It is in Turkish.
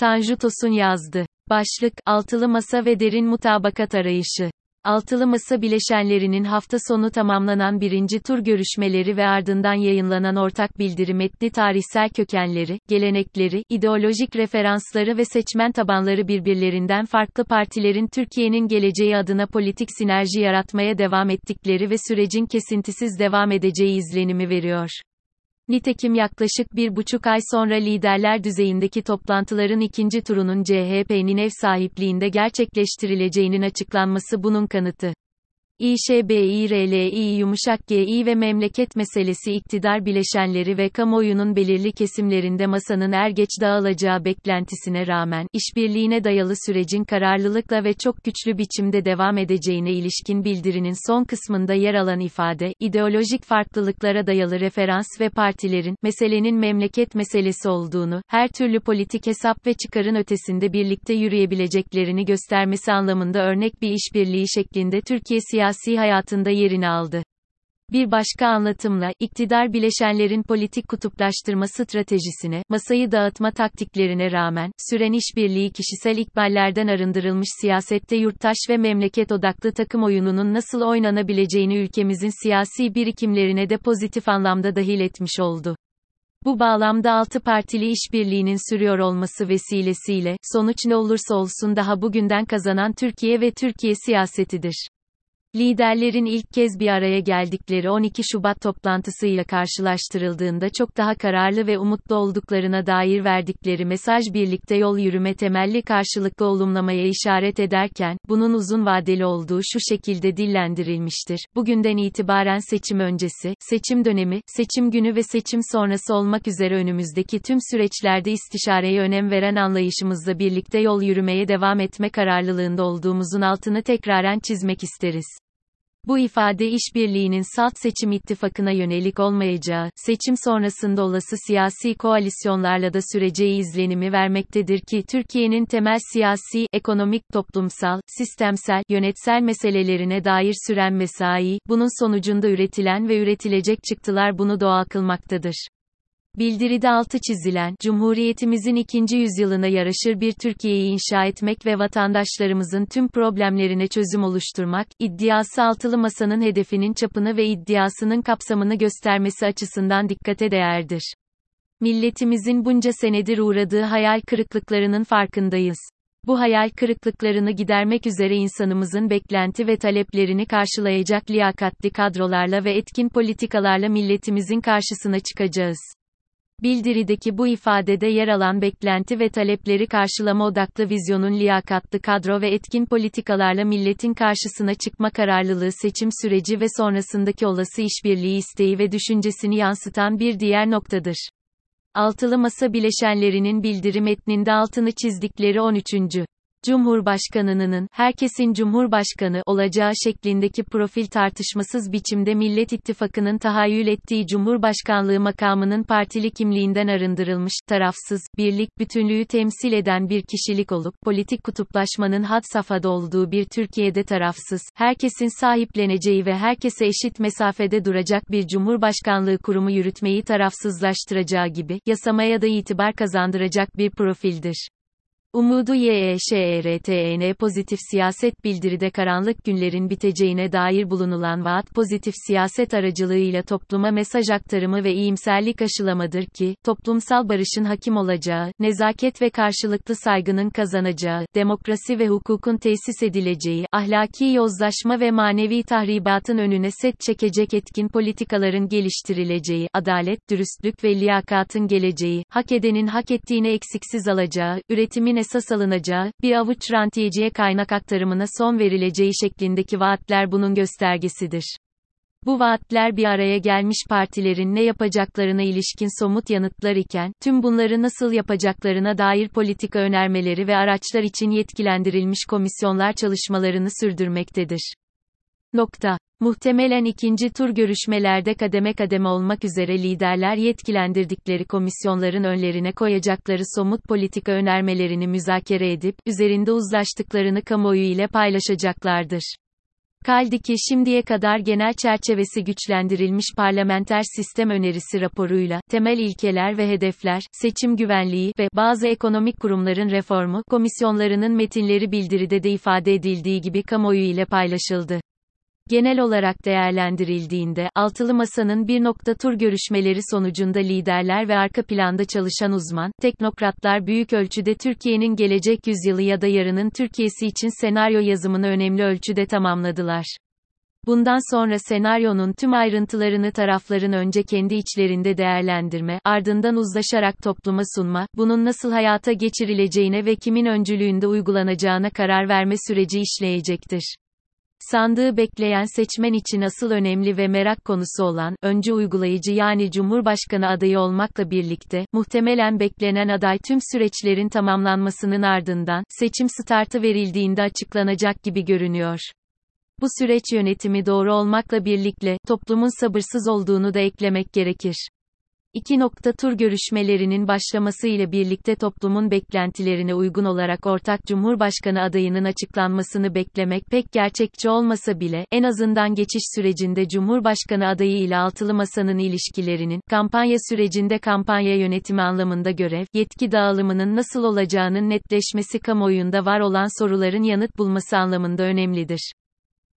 Tanju Tosun yazdı. Başlık, Altılı Masa ve Derin Mutabakat Arayışı. Altılı Masa bileşenlerinin hafta sonu tamamlanan birinci tur görüşmeleri ve ardından yayınlanan ortak bildiri metni tarihsel kökenleri, gelenekleri, ideolojik referansları ve seçmen tabanları birbirlerinden farklı partilerin Türkiye'nin geleceği adına politik sinerji yaratmaya devam ettikleri ve sürecin kesintisiz devam edeceği izlenimi veriyor. Nitekim yaklaşık bir buçuk ay sonra liderler düzeyindeki toplantıların ikinci turunun CHP'nin ev sahipliğinde gerçekleştirileceğinin açıklanması bunun kanıtı. İŞBİRLİ yumuşak Gİ ve memleket meselesi iktidar bileşenleri ve kamuoyunun belirli kesimlerinde masanın er geç dağılacağı beklentisine rağmen, işbirliğine dayalı sürecin kararlılıkla ve çok güçlü biçimde devam edeceğine ilişkin bildirinin son kısmında yer alan ifade, ideolojik farklılıklara dayalı referans ve partilerin, meselenin memleket meselesi olduğunu, her türlü politik hesap ve çıkarın ötesinde birlikte yürüyebileceklerini göstermesi anlamında örnek bir işbirliği şeklinde Türkiye siyasi siyasi hayatında yerini aldı. Bir başka anlatımla, iktidar bileşenlerin politik kutuplaştırma stratejisine, masayı dağıtma taktiklerine rağmen, süren işbirliği kişisel ikballerden arındırılmış siyasette yurttaş ve memleket odaklı takım oyununun nasıl oynanabileceğini ülkemizin siyasi birikimlerine de pozitif anlamda dahil etmiş oldu. Bu bağlamda altı partili işbirliğinin sürüyor olması vesilesiyle, sonuç ne olursa olsun daha bugünden kazanan Türkiye ve Türkiye siyasetidir. Liderlerin ilk kez bir araya geldikleri 12 Şubat toplantısıyla karşılaştırıldığında çok daha kararlı ve umutlu olduklarına dair verdikleri mesaj birlikte yol yürüme temelli karşılıklı olumlamaya işaret ederken, bunun uzun vadeli olduğu şu şekilde dillendirilmiştir. Bugünden itibaren seçim öncesi, seçim dönemi, seçim günü ve seçim sonrası olmak üzere önümüzdeki tüm süreçlerde istişareye önem veren anlayışımızla birlikte yol yürümeye devam etme kararlılığında olduğumuzun altını tekraren çizmek isteriz. Bu ifade işbirliğinin salt seçim ittifakına yönelik olmayacağı, seçim sonrasında olası siyasi koalisyonlarla da süreceği izlenimi vermektedir ki Türkiye'nin temel siyasi, ekonomik, toplumsal, sistemsel, yönetsel meselelerine dair süren mesai, bunun sonucunda üretilen ve üretilecek çıktılar bunu doğal kılmaktadır. Bildiride altı çizilen, Cumhuriyetimizin ikinci yüzyılına yaraşır bir Türkiye'yi inşa etmek ve vatandaşlarımızın tüm problemlerine çözüm oluşturmak, iddiası altılı masanın hedefinin çapını ve iddiasının kapsamını göstermesi açısından dikkate değerdir. Milletimizin bunca senedir uğradığı hayal kırıklıklarının farkındayız. Bu hayal kırıklıklarını gidermek üzere insanımızın beklenti ve taleplerini karşılayacak liyakatli kadrolarla ve etkin politikalarla milletimizin karşısına çıkacağız. Bildirideki bu ifadede yer alan beklenti ve talepleri karşılama odaklı vizyonun liyakatlı kadro ve etkin politikalarla milletin karşısına çıkma kararlılığı seçim süreci ve sonrasındaki olası işbirliği isteği ve düşüncesini yansıtan bir diğer noktadır. Altılı Masa bileşenlerinin bildirim metninde altını çizdikleri 13. Cumhurbaşkanının, herkesin Cumhurbaşkanı olacağı şeklindeki profil tartışmasız biçimde Millet İttifakı'nın tahayyül ettiği Cumhurbaşkanlığı makamının partili kimliğinden arındırılmış, tarafsız, birlik bütünlüğü temsil eden bir kişilik olup, politik kutuplaşmanın had safhada olduğu bir Türkiye'de tarafsız, herkesin sahipleneceği ve herkese eşit mesafede duracak bir Cumhurbaşkanlığı kurumu yürütmeyi tarafsızlaştıracağı gibi, yasamaya da itibar kazandıracak bir profildir. Umudu YEŞERTN pozitif siyaset bildiride karanlık günlerin biteceğine dair bulunulan vaat pozitif siyaset aracılığıyla topluma mesaj aktarımı ve iyimserlik aşılamadır ki, toplumsal barışın hakim olacağı, nezaket ve karşılıklı saygının kazanacağı, demokrasi ve hukukun tesis edileceği, ahlaki yozlaşma ve manevi tahribatın önüne set çekecek etkin politikaların geliştirileceği, adalet, dürüstlük ve liyakatın geleceği, hak edenin hak ettiğini eksiksiz alacağı, üretimin esas alınacağı, bir avuç rantiyeciye kaynak aktarımına son verileceği şeklindeki vaatler bunun göstergesidir. Bu vaatler bir araya gelmiş partilerin ne yapacaklarına ilişkin somut yanıtlar iken, tüm bunları nasıl yapacaklarına dair politika önermeleri ve araçlar için yetkilendirilmiş komisyonlar çalışmalarını sürdürmektedir. Nokta. Muhtemelen ikinci tur görüşmelerde kademe kademe olmak üzere liderler yetkilendirdikleri komisyonların önlerine koyacakları somut politika önermelerini müzakere edip, üzerinde uzlaştıklarını kamuoyu ile paylaşacaklardır. Kaldı ki şimdiye kadar genel çerçevesi güçlendirilmiş parlamenter sistem önerisi raporuyla, temel ilkeler ve hedefler, seçim güvenliği ve bazı ekonomik kurumların reformu, komisyonlarının metinleri bildiride de ifade edildiği gibi kamuoyu ile paylaşıldı. Genel olarak değerlendirildiğinde, altılı masanın bir nokta tur görüşmeleri sonucunda liderler ve arka planda çalışan uzman, teknokratlar büyük ölçüde Türkiye'nin gelecek yüzyılı ya da yarının Türkiye'si için senaryo yazımını önemli ölçüde tamamladılar. Bundan sonra senaryonun tüm ayrıntılarını tarafların önce kendi içlerinde değerlendirme, ardından uzlaşarak topluma sunma, bunun nasıl hayata geçirileceğine ve kimin öncülüğünde uygulanacağına karar verme süreci işleyecektir. Sandığı bekleyen seçmen için asıl önemli ve merak konusu olan, önce uygulayıcı yani Cumhurbaşkanı adayı olmakla birlikte, muhtemelen beklenen aday tüm süreçlerin tamamlanmasının ardından, seçim startı verildiğinde açıklanacak gibi görünüyor. Bu süreç yönetimi doğru olmakla birlikte, toplumun sabırsız olduğunu da eklemek gerekir. İki nokta tur görüşmelerinin başlaması ile birlikte toplumun beklentilerine uygun olarak ortak Cumhurbaşkanı adayının açıklanmasını beklemek pek gerçekçi olmasa bile, en azından geçiş sürecinde Cumhurbaşkanı adayı ile altılı masanın ilişkilerinin, kampanya sürecinde kampanya yönetimi anlamında görev, yetki dağılımının nasıl olacağının netleşmesi kamuoyunda var olan soruların yanıt bulması anlamında önemlidir.